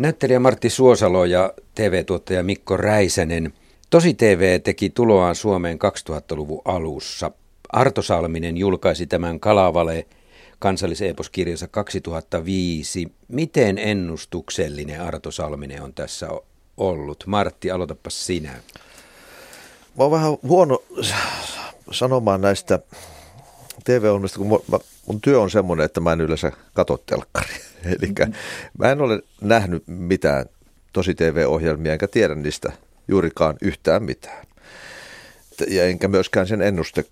Näyttelijä Martti Suosalo ja TV-tuottaja Mikko Räisänen. Tosi TV teki tuloaan Suomeen 2000-luvun alussa. Arto Salminen julkaisi tämän Kalavale kansalliseeposkirjansa 2005. Miten ennustuksellinen Arto Salminen on tässä ollut? Martti, aloitapa sinä. Mä oon vähän huono sanomaan näistä TV-ohjelmista, kun mun, mun työ on semmoinen, että mä en yleensä katso telkkari. Eli mä en ole nähnyt mitään tosi TV-ohjelmia, enkä tiedä niistä juurikaan yhtään mitään. Ja enkä myöskään sen ennuste,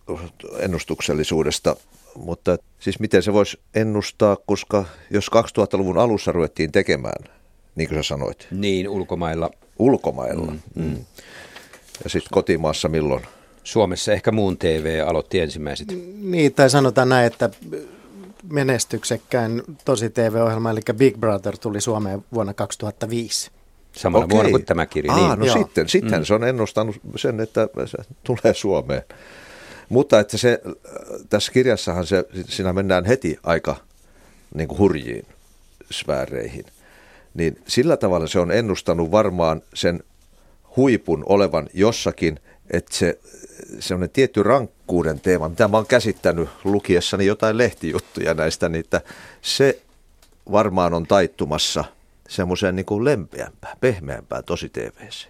ennustuksellisuudesta. Mutta siis miten se voisi ennustaa, koska jos 2000-luvun alussa ruvettiin tekemään, niin kuin sä sanoit. Niin, ulkomailla. Ulkomailla. Mm, mm. Mm. Ja sitten kotimaassa milloin? Suomessa ehkä muun TV aloitti ensimmäiset. Niin, tai sanotaan näin, että menestyksekkään tosi TV-ohjelma, eli Big Brother tuli Suomeen vuonna 2005. Samalla Okei. vuonna kuin tämä kirja. Aa, niin. no Joo. sitten, sitten mm. se on ennustanut sen, että se tulee Suomeen. Mutta että se, tässä kirjassahan se, siinä mennään heti aika niin kuin hurjiin sfääreihin. Niin sillä tavalla se on ennustanut varmaan sen huipun olevan jossakin, että se semmoinen tietty rankkuuden teema, mitä mä oon käsittänyt lukiessani jotain lehtijuttuja näistä, niin että se varmaan on taittumassa semmoiseen niin kuin lempeämpään, pehmeämpään tosi TVC.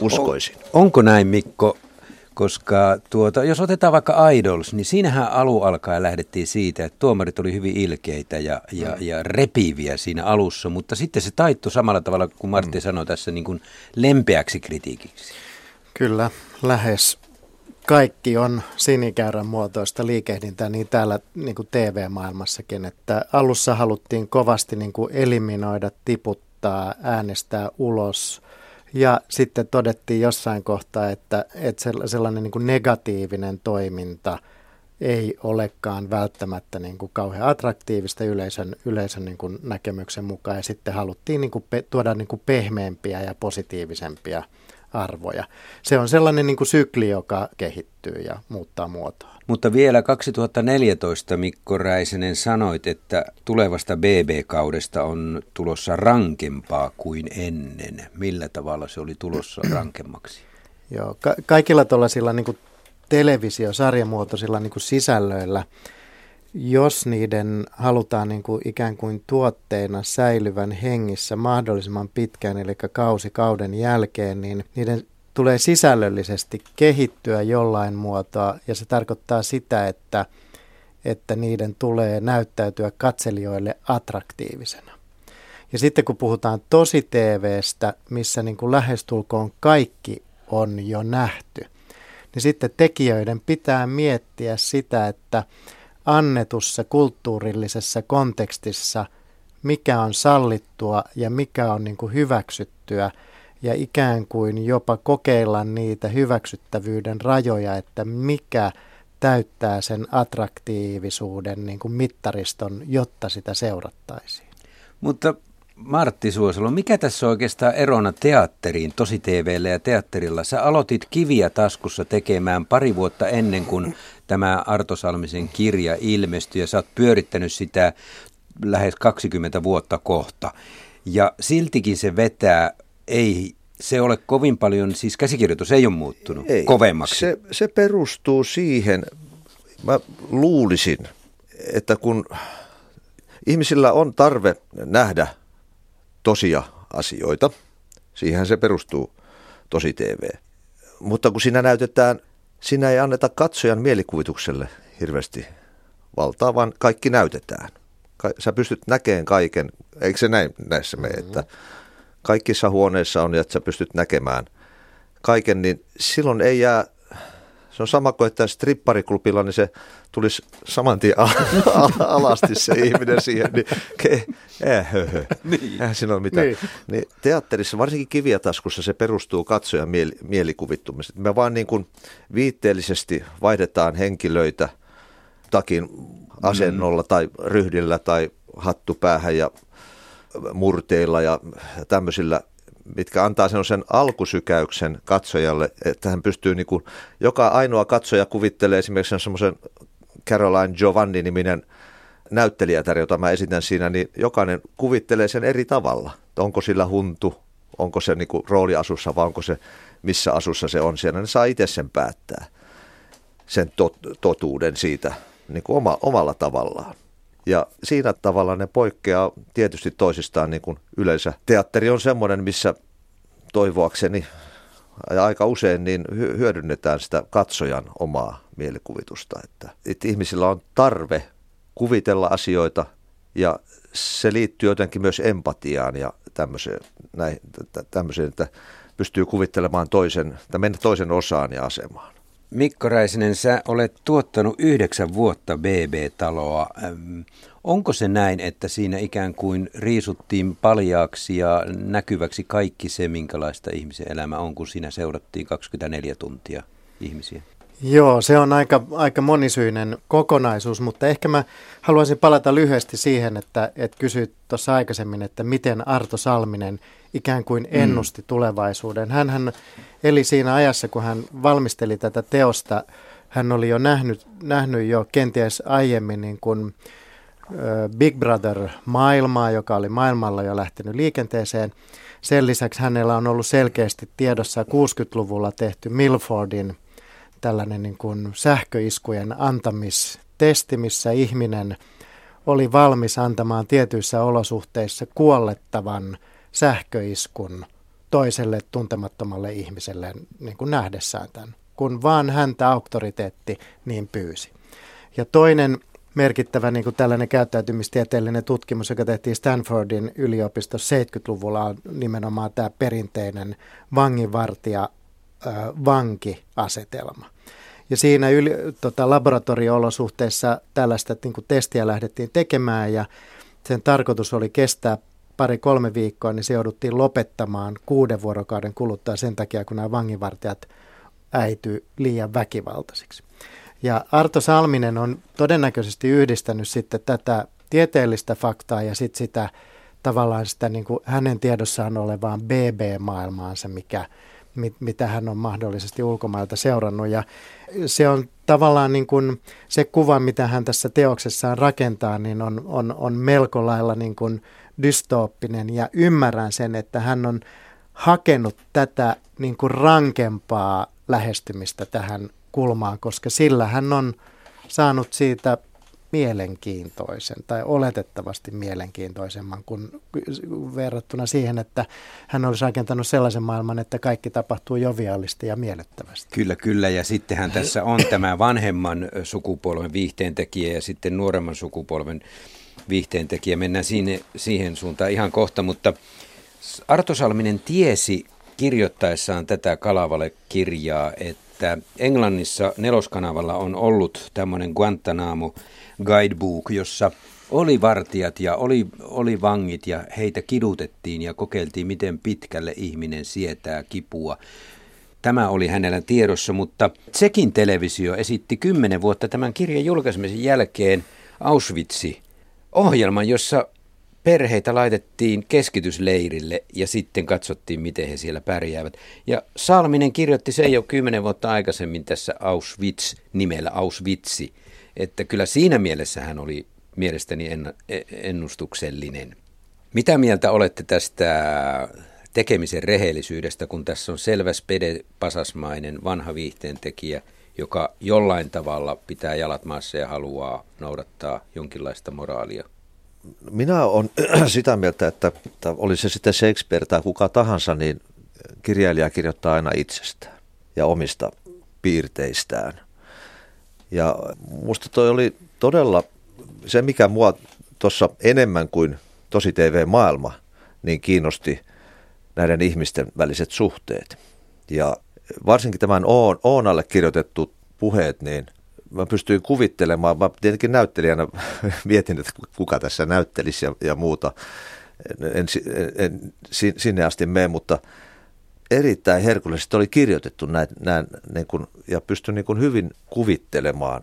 Uskoisin. On, onko näin Mikko? Koska tuota, jos otetaan vaikka Idols, niin siinähän alu alkaa lähdettiin siitä, että tuomarit oli hyvin ilkeitä ja, ja, mm. ja repiviä siinä alussa, mutta sitten se taittui samalla tavalla kuin Martti mm. sanoi tässä niin kuin lempeäksi kritiikiksi. Kyllä, lähes kaikki on sinikäärän muotoista liikehdintää niin täällä niin kuin TV-maailmassakin, että alussa haluttiin kovasti niin kuin eliminoida, tiputtaa, äänestää ulos. Ja sitten todettiin jossain kohtaa, että, että sellainen niin kuin negatiivinen toiminta ei olekaan välttämättä niin kuin kauhean attraktiivista yleisön, yleisön niin kuin näkemyksen mukaan. Ja sitten haluttiin niin kuin pe, tuoda niin kuin pehmeämpiä ja positiivisempia arvoja. Se on sellainen niin kuin sykli, joka kehittyy ja muuttaa muotoa. Mutta vielä 2014 Mikko Räisenen sanoit, että tulevasta BB-kaudesta on tulossa rankempaa kuin ennen. Millä tavalla se oli tulossa rankemmaksi? Joo, ka- kaikilla tuollaisilla niin televisiosarjamuotoisilla niin kuin sisällöillä – jos niiden halutaan niin kuin ikään kuin tuotteena säilyvän hengissä mahdollisimman pitkään, eli kausi kauden jälkeen, niin niiden tulee sisällöllisesti kehittyä jollain muotoa, ja se tarkoittaa sitä, että, että niiden tulee näyttäytyä katselijoille attraktiivisena. Ja sitten kun puhutaan tosi TVstä, missä niin kuin lähestulkoon kaikki on jo nähty, niin sitten tekijöiden pitää miettiä sitä, että annetussa kulttuurillisessa kontekstissa, mikä on sallittua ja mikä on niin kuin hyväksyttyä ja ikään kuin jopa kokeilla niitä hyväksyttävyyden rajoja, että mikä täyttää sen attraktiivisuuden niin kuin mittariston, jotta sitä seurattaisiin. Mutta Martti Suosalo, mikä tässä on oikeastaan erona teatteriin, tosi TVllä ja teatterilla? Sä aloitit kiviä taskussa tekemään pari vuotta ennen kuin tämä Arto Salmisen kirja ilmestyi ja sä oot pyörittänyt sitä lähes 20 vuotta kohta. Ja siltikin se vetää, ei se ole kovin paljon, siis käsikirjoitus ei ole muuttunut ei, kovemmaksi. Se, se perustuu siihen, mä luulisin, että kun ihmisillä on tarve nähdä tosia asioita. Siihen se perustuu tosi TV. Mutta kun siinä näytetään, siinä ei anneta katsojan mielikuvitukselle hirveästi valtaa, vaan kaikki näytetään. Sä pystyt näkemään kaiken, eikö se näin näissä mene, mm-hmm. että kaikissa huoneissa on, että sä pystyt näkemään kaiken, niin silloin ei jää se on sama kuin, että strippariklubilla niin se tulisi saman tien alasti se ihminen siihen, niin ke, äh, hö, hö. Niin. Eihän siinä ole mitään. Niin. niin teatterissa, varsinkin kiviä taskussa, se perustuu katsojan mieli, mielikuvittumiseen. Me vaan niin kuin viitteellisesti vaihdetaan henkilöitä takin asennolla mm. tai ryhdillä tai hattu päähän ja murteilla ja tämmöisillä mitkä antaa sen alkusykäyksen katsojalle, että hän pystyy niin kuin, joka ainoa katsoja kuvittelee esimerkiksi semmoisen Caroline Giovanni-niminen näyttelijätär, jota mä esitän siinä, niin jokainen kuvittelee sen eri tavalla. Onko sillä huntu, onko se niinku rooliasussa vai onko se missä asussa se on siellä. Ne saa itse sen päättää, sen tot, totuuden siitä niin kuin oma, omalla tavallaan. Ja siinä tavalla ne poikkeaa tietysti toisistaan niin kuin yleensä. Teatteri on semmoinen, missä toivoakseni ja aika usein niin hyödynnetään sitä katsojan omaa mielikuvitusta. Että, että ihmisillä on tarve kuvitella asioita ja se liittyy jotenkin myös empatiaan ja tämmöiseen, näin, tämmöiseen että pystyy kuvittelemaan toisen, tai mennä toisen osaan ja asemaan. Mikko Räisinen, sä olet tuottanut yhdeksän vuotta BB-taloa. Onko se näin, että siinä ikään kuin riisuttiin paljaaksi ja näkyväksi kaikki se, minkälaista ihmisen elämä on, kun siinä seurattiin 24 tuntia ihmisiä? Joo, se on aika, aika monisyinen kokonaisuus, mutta ehkä mä haluaisin palata lyhyesti siihen, että, että kysyit tuossa aikaisemmin, että miten Arto Salminen ikään kuin mm. ennusti mm. tulevaisuuden. Hän eli siinä ajassa, kun hän valmisteli tätä teosta, hän oli jo nähnyt, nähnyt jo kenties aiemmin niin kuin, Big Brother-maailmaa, joka oli maailmalla jo lähtenyt liikenteeseen. Sen lisäksi hänellä on ollut selkeästi tiedossa 60-luvulla tehty Milfordin tällainen niin kuin sähköiskujen antamistesti, missä ihminen oli valmis antamaan tietyissä olosuhteissa kuollettavan sähköiskun toiselle tuntemattomalle ihmiselle niin kuin nähdessään tämän, kun vaan häntä auktoriteetti niin pyysi. Ja toinen merkittävä niin kuin tällainen käyttäytymistieteellinen tutkimus, joka tehtiin Stanfordin yliopistossa 70-luvulla, on nimenomaan tämä perinteinen vanginvartija vankiasetelma. Ja siinä yli, tota, laboratorio-olosuhteissa tällaista niin kuin testiä lähdettiin tekemään ja sen tarkoitus oli kestää pari-kolme viikkoa, niin se jouduttiin lopettamaan kuuden vuorokauden kuluttua sen takia, kun nämä vanginvartijat äity liian väkivaltaisiksi. Ja Arto Salminen on todennäköisesti yhdistänyt sitten tätä tieteellistä faktaa ja sitten sitä tavallaan sitä niin kuin hänen tiedossaan olevaan BB-maailmaansa, mikä, mit, mitä hän on mahdollisesti ulkomailta seurannut. Ja se on tavallaan niin kuin se kuva, mitä hän tässä teoksessaan rakentaa, niin on, on, on melko lailla niin kuin dystooppinen ja ymmärrän sen, että hän on hakenut tätä niin kuin rankempaa lähestymistä tähän kulmaan, koska sillä hän on saanut siitä mielenkiintoisen tai oletettavasti mielenkiintoisemman kuin verrattuna siihen, että hän olisi rakentanut sellaisen maailman, että kaikki tapahtuu joviaalisti ja miellyttävästi. Kyllä, kyllä. Ja sittenhän tässä on tämä vanhemman sukupolven viihteentekijä ja sitten nuoremman sukupolven viihteentekijä. Mennään siihen, siihen suuntaan ihan kohta, mutta Arto Salminen tiesi kirjoittaessaan tätä Kalavale-kirjaa, että Englannissa neloskanavalla on ollut tämmöinen Guantanamo guidebook, jossa oli vartijat ja oli, oli vangit ja heitä kidutettiin ja kokeiltiin, miten pitkälle ihminen sietää kipua. Tämä oli hänellä tiedossa, mutta sekin televisio esitti kymmenen vuotta tämän kirjan julkaisemisen jälkeen Auschwitzi ohjelman, jossa perheitä laitettiin keskitysleirille ja sitten katsottiin, miten he siellä pärjäävät. Ja Salminen kirjoitti sen jo kymmenen vuotta aikaisemmin tässä Auschwitz nimellä Auschwitzi, että kyllä siinä mielessä hän oli mielestäni ennustuksellinen. Mitä mieltä olette tästä tekemisen rehellisyydestä, kun tässä on selvä spede pasasmainen vanha viihteentekijä, joka jollain tavalla pitää jalat maassa ja haluaa noudattaa jonkinlaista moraalia? Minä olen sitä mieltä, että, että oli se sitten Shakespeare tai kuka tahansa, niin kirjailija kirjoittaa aina itsestään ja omista piirteistään. Ja musta toi oli todella se, mikä mua tuossa enemmän kuin tosi TV-maailma, niin kiinnosti näiden ihmisten väliset suhteet. Ja varsinkin tämän Oon, Oonalle kirjoitettu puheet, niin mä pystyin kuvittelemaan, mä tietenkin näyttelijänä mietin, että kuka tässä näyttelisi ja, ja muuta. En, en, en sinne asti mene, mutta erittäin herkullisesti oli kirjoitettu näin, näin niin kuin, ja pystyin niin kuin hyvin kuvittelemaan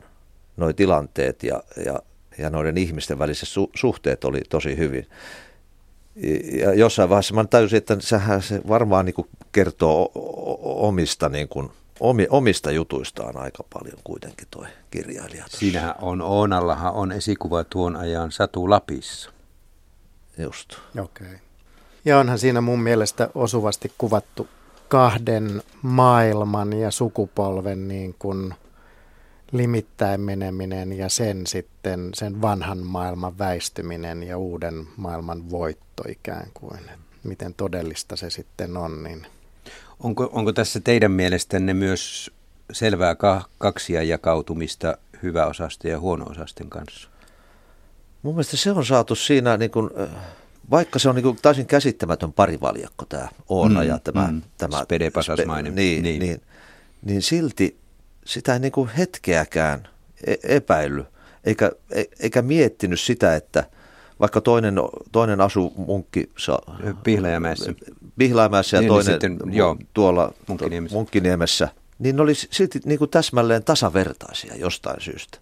nuo tilanteet ja, ja, ja noiden ihmisten väliset su, suhteet oli tosi hyvin. Ja jossain vaiheessa mä tajusin, että sehän se varmaan niin kuin kertoo omista niin kuin omi, omista jutuistaan aika paljon kuitenkin toi kirjailija. Tossa. Siinähän on, Oonallahan on esikuva tuon ajan Satu Lapissa. Just. Okei. Okay. Ja onhan siinä mun mielestä osuvasti kuvattu kahden maailman ja sukupolven niin kuin limittäin meneminen ja sen sitten sen vanhan maailman väistyminen ja uuden maailman voitto ikään kuin. Miten todellista se sitten on. Niin. Onko, onko tässä teidän mielestänne myös selvää kaksia jakautumista hyväosasten ja huono-osasten kanssa? Mun mielestä se on saatu siinä niin kuin, vaikka se on niin täysin käsittämätön parivaljakko tämä Oona mm, ja tämä... Mm, tämä Spede Pasasmainen. Spe, niin, niin. Niin, niin silti sitä ei niin kuin hetkeäkään e- epäily, eikä, e- eikä miettinyt sitä, että vaikka toinen, toinen asuu munkki... Pihlajamäessä. Pihlajamäessä ja niin, toinen sitten, joo, tuolla Munkkiniemessä. Munkkiniemessä, niin ne oli silti niin kuin täsmälleen tasavertaisia jostain syystä.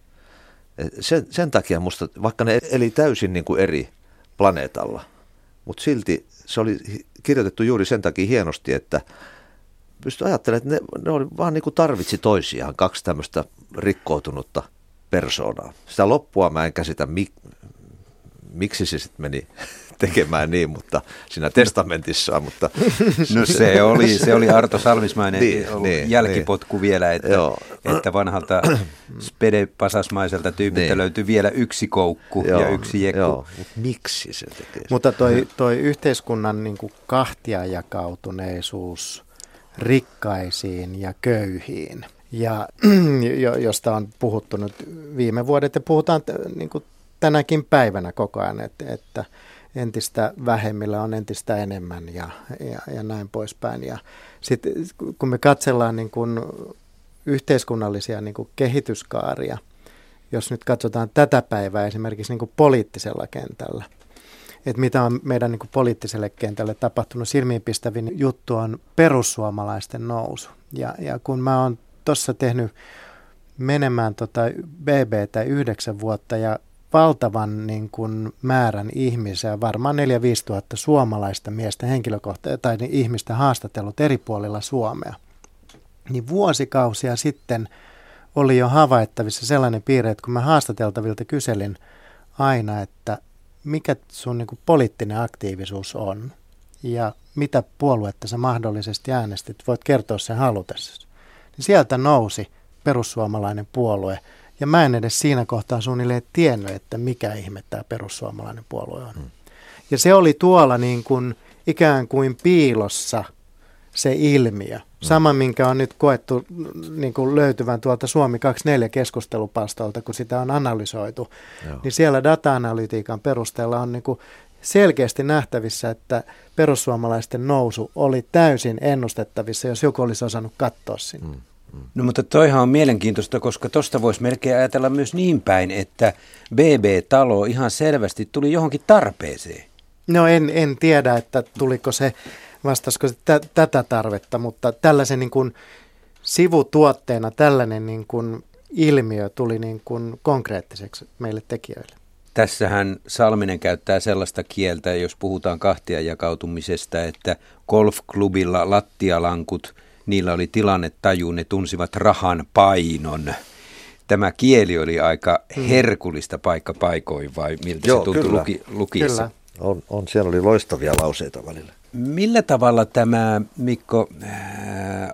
Sen, sen takia musta, vaikka ne eli täysin niin kuin eri planeetalla – mutta silti se oli kirjoitettu juuri sen takia hienosti, että pystyi ajattelemaan, että ne, ne oli vaan niin kuin tarvitsi toisiaan, kaksi tämmöistä rikkoutunutta persoonaa. Sitä loppua mä en käsitä, mik, miksi se sitten meni tekemään niin, mutta siinä testamentissa. Mutta no se oli, se oli Arto Salmismainen niin, niin, jälkipotku niin. vielä, että, että vanhalta Spede Pasasmaiselta tyypiltä niin. löytyi vielä yksi koukku joo, ja yksi jekku. Joo. Miksi se tekee? Mutta toi, toi yhteiskunnan niin kuin kahtia jakautuneisuus rikkaisiin ja köyhiin, ja josta on puhuttu nyt viime vuodet ja puhutaan niin kuin tänäkin päivänä koko ajan, että, että entistä vähemmillä on entistä enemmän ja, ja, ja näin poispäin. Ja sitten kun me katsellaan niin kuin yhteiskunnallisia niin kuin kehityskaaria, jos nyt katsotaan tätä päivää esimerkiksi niin kuin poliittisella kentällä, että mitä on meidän niin kuin poliittiselle kentälle tapahtunut, silmiinpistävin juttu on perussuomalaisten nousu. Ja, ja kun mä oon tuossa tehnyt menemään tota BBtä yhdeksän vuotta ja valtavan niin kuin määrän ihmisiä, varmaan 4-5 tuhatta suomalaista miestä henkilökohtaisesti tai niin ihmistä haastatellut eri puolilla Suomea. Niin vuosikausia sitten oli jo havaittavissa sellainen piirre, että kun mä haastateltavilta kyselin aina, että mikä sun niin kuin poliittinen aktiivisuus on ja mitä puoluetta sä mahdollisesti äänestit, voit kertoa sen halutessa. Niin sieltä nousi perussuomalainen puolue – ja mä en edes siinä kohtaa suunnilleen tiennyt, että mikä ihme tämä perussuomalainen puolue on. Hmm. Ja se oli tuolla niin kuin ikään kuin piilossa se ilmiö. Hmm. Sama, minkä on nyt koettu niin kuin löytyvän tuolta Suomi 24 keskustelupastolta, kun sitä on analysoitu. Joo. Niin siellä data-analytiikan perusteella on niin kuin selkeästi nähtävissä, että perussuomalaisten nousu oli täysin ennustettavissa, jos joku olisi osannut katsoa sinne. Hmm. No mutta toihan on mielenkiintoista, koska tuosta voisi melkein ajatella myös niin päin, että BB-talo ihan selvästi tuli johonkin tarpeeseen. No en, en tiedä, että tuliko se, vastasko se t- tätä tarvetta, mutta tällaisen niin kuin sivutuotteena tällainen niin kuin ilmiö tuli niin kuin konkreettiseksi meille tekijöille. Tässähän Salminen käyttää sellaista kieltä, jos puhutaan kahtia jakautumisesta, että golfklubilla lattialankut – niillä oli tilannetaju, ne tunsivat rahan painon. Tämä kieli oli aika hmm. herkullista paikka paikoin vai miltä Joo, se tuntui kyllä. Luki, lukiessa? Kyllä. On, on, siellä oli loistavia lauseita välillä. Millä tavalla tämä, Mikko, äh,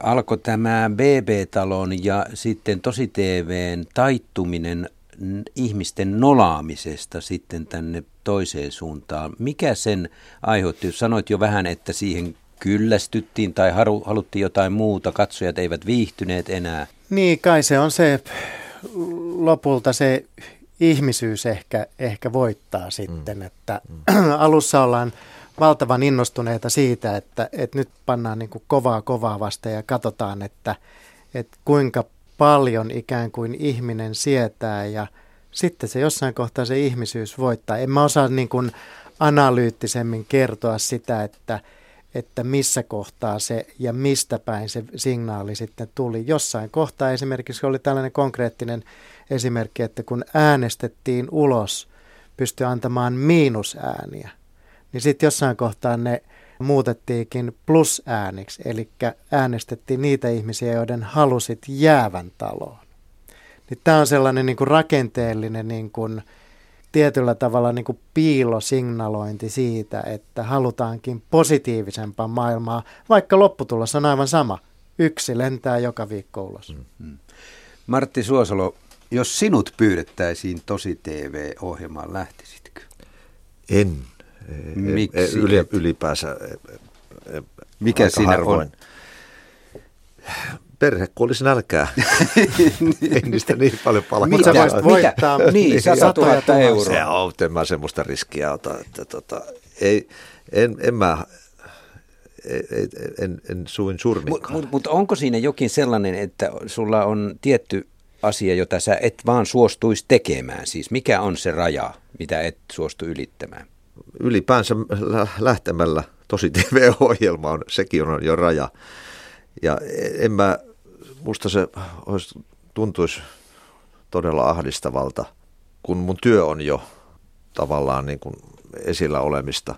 alkoi tämä BB-talon ja sitten Tosi-TVn taittuminen ihmisten nolaamisesta sitten tänne toiseen suuntaan? Mikä sen aiheutti? Sanoit jo vähän, että siihen kyllästyttiin tai halu, haluttiin jotain muuta, katsojat eivät viihtyneet enää. Niin, kai se on se lopulta se ihmisyys ehkä, ehkä voittaa sitten, mm. että mm. alussa ollaan valtavan innostuneita siitä, että, että nyt pannaan niin kuin kovaa kovaa vasta ja katsotaan, että, että kuinka paljon ikään kuin ihminen sietää ja sitten se jossain kohtaa se ihmisyys voittaa. En mä osaa niin kuin analyyttisemmin kertoa sitä, että, että missä kohtaa se ja mistä päin se signaali sitten tuli. Jossain kohtaa esimerkiksi oli tällainen konkreettinen esimerkki, että kun äänestettiin ulos, pystyi antamaan miinusääniä, niin sitten jossain kohtaa ne muutettiinkin plusääniksi, eli äänestettiin niitä ihmisiä, joiden halusit jäävän taloon. Niin tämä on sellainen niin kuin rakenteellinen niin kuin, tietyllä tavalla niin kuin piilosignalointi siitä, että halutaankin positiivisempaa maailmaa, vaikka lopputulos on aivan sama. Yksi lentää joka viikko ulos. Mm-hmm. Martti Suosalo, jos sinut pyydettäisiin tosi TV-ohjelmaan, lähtisitkö? En. Miksi? Yli, ylipäänsä. Mikä siinä harvoin. on? Perhe kuolisi nälkää. Ei niistä niin paljon palkkaa. Mitä voisit voittaa? Niin, 100 000 euroa. Se on, en mä semmoista riskiä ota. Että, tota, ei, en, en mä, en, en, en suin surminkaan. Mutta mut onko siinä jokin sellainen, että sulla on tietty asia, jota sä et vaan suostuisi tekemään? Siis mikä on se raja, mitä et suostu ylittämään? Ylipäänsä lähtemällä tosi TV-ohjelma on, sekin on jo raja. Ja en mä musta se olisi, tuntuisi todella ahdistavalta, kun mun työ on jo tavallaan niin kuin esillä olemista,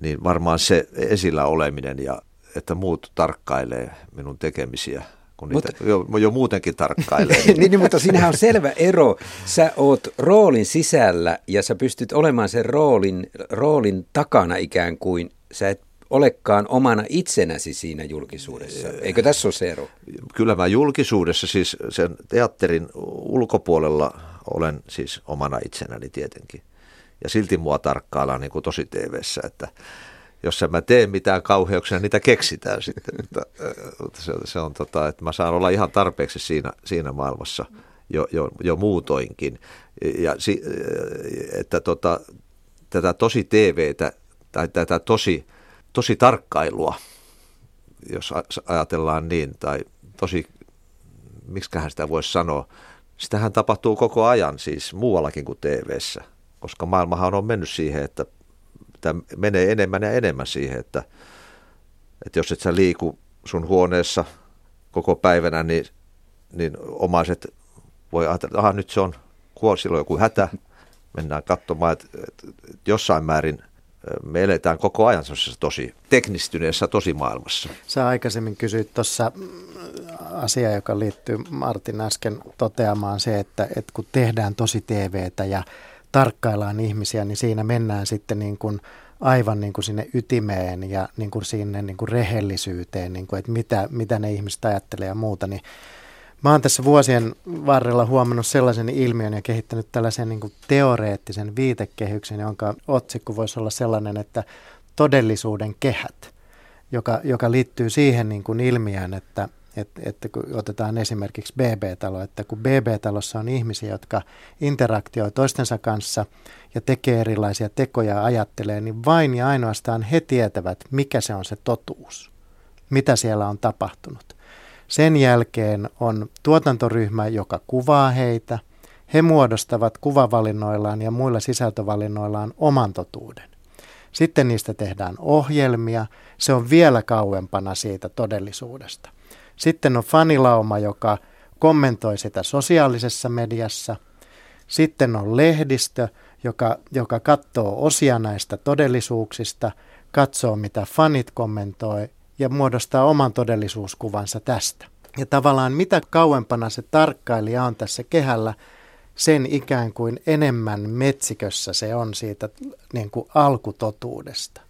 niin varmaan se esillä oleminen ja että muut tarkkailee minun tekemisiä, kun niitä mutta, jo, jo muutenkin tarkkailee. niin, niin, mutta siinähän on selvä ero. Sä oot roolin sisällä ja sä pystyt olemaan sen roolin, roolin takana ikään kuin. Sä et olekaan omana itsenäsi siinä julkisuudessa. Eikö tässä ole se ero? Kyllä mä julkisuudessa, siis sen teatterin ulkopuolella olen siis omana itsenäni tietenkin. Ja silti mua tarkkaillaan niin kuin tosi TVssä, että jos en mä tee mitään kauheuksia, niitä keksitään sitten. Mutta se, se on tota, että mä saan olla ihan tarpeeksi siinä, siinä maailmassa jo, jo, jo muutoinkin. Ja si, että tota, tätä tosi TVtä tai tätä tosi tosi tarkkailua, jos ajatellaan niin, tai tosi, miksiköhän sitä voisi sanoa, sitähän tapahtuu koko ajan siis muuallakin kuin tv koska maailmahan on mennyt siihen, että tämä menee enemmän ja enemmän siihen, että, että jos et sä liiku sun huoneessa koko päivänä, niin, niin omaiset voi ajatella, että nyt se on, silloin joku hätä, mennään katsomaan, että, että jossain määrin – me eletään koko ajan tosi teknistyneessä tosi maailmassa. Sä aikaisemmin kysyit tuossa mm, asia, joka liittyy Martin äsken toteamaan se, että, että kun tehdään tosi TVtä ja tarkkaillaan ihmisiä, niin siinä mennään sitten niin kuin aivan niin kuin sinne ytimeen ja niin kuin sinne niin kuin rehellisyyteen, niin kuin, että mitä, mitä ne ihmiset ajattelee ja muuta, niin Mä oon tässä vuosien varrella huomannut sellaisen ilmiön ja kehittänyt tällaisen niin teoreettisen viitekehyksen, jonka otsikko voisi olla sellainen, että todellisuuden kehät, joka, joka liittyy siihen niin kuin ilmiön, että, että, että kun otetaan esimerkiksi BB-talo, että kun BB-talossa on ihmisiä, jotka interaktioi toistensa kanssa ja tekee erilaisia tekoja ja ajattelee, niin vain ja ainoastaan he tietävät, mikä se on se totuus, mitä siellä on tapahtunut. Sen jälkeen on tuotantoryhmä, joka kuvaa heitä. He muodostavat kuvavalinnoillaan ja muilla sisältövalinnoillaan oman totuuden. Sitten niistä tehdään ohjelmia. Se on vielä kauempana siitä todellisuudesta. Sitten on fanilauma, joka kommentoi sitä sosiaalisessa mediassa. Sitten on lehdistö, joka, joka katsoo osia näistä todellisuuksista, katsoo mitä fanit kommentoi ja muodostaa oman todellisuuskuvansa tästä. Ja tavallaan mitä kauempana se tarkkailija on tässä kehällä, sen ikään kuin enemmän metsikössä se on siitä niin kuin alkutotuudesta.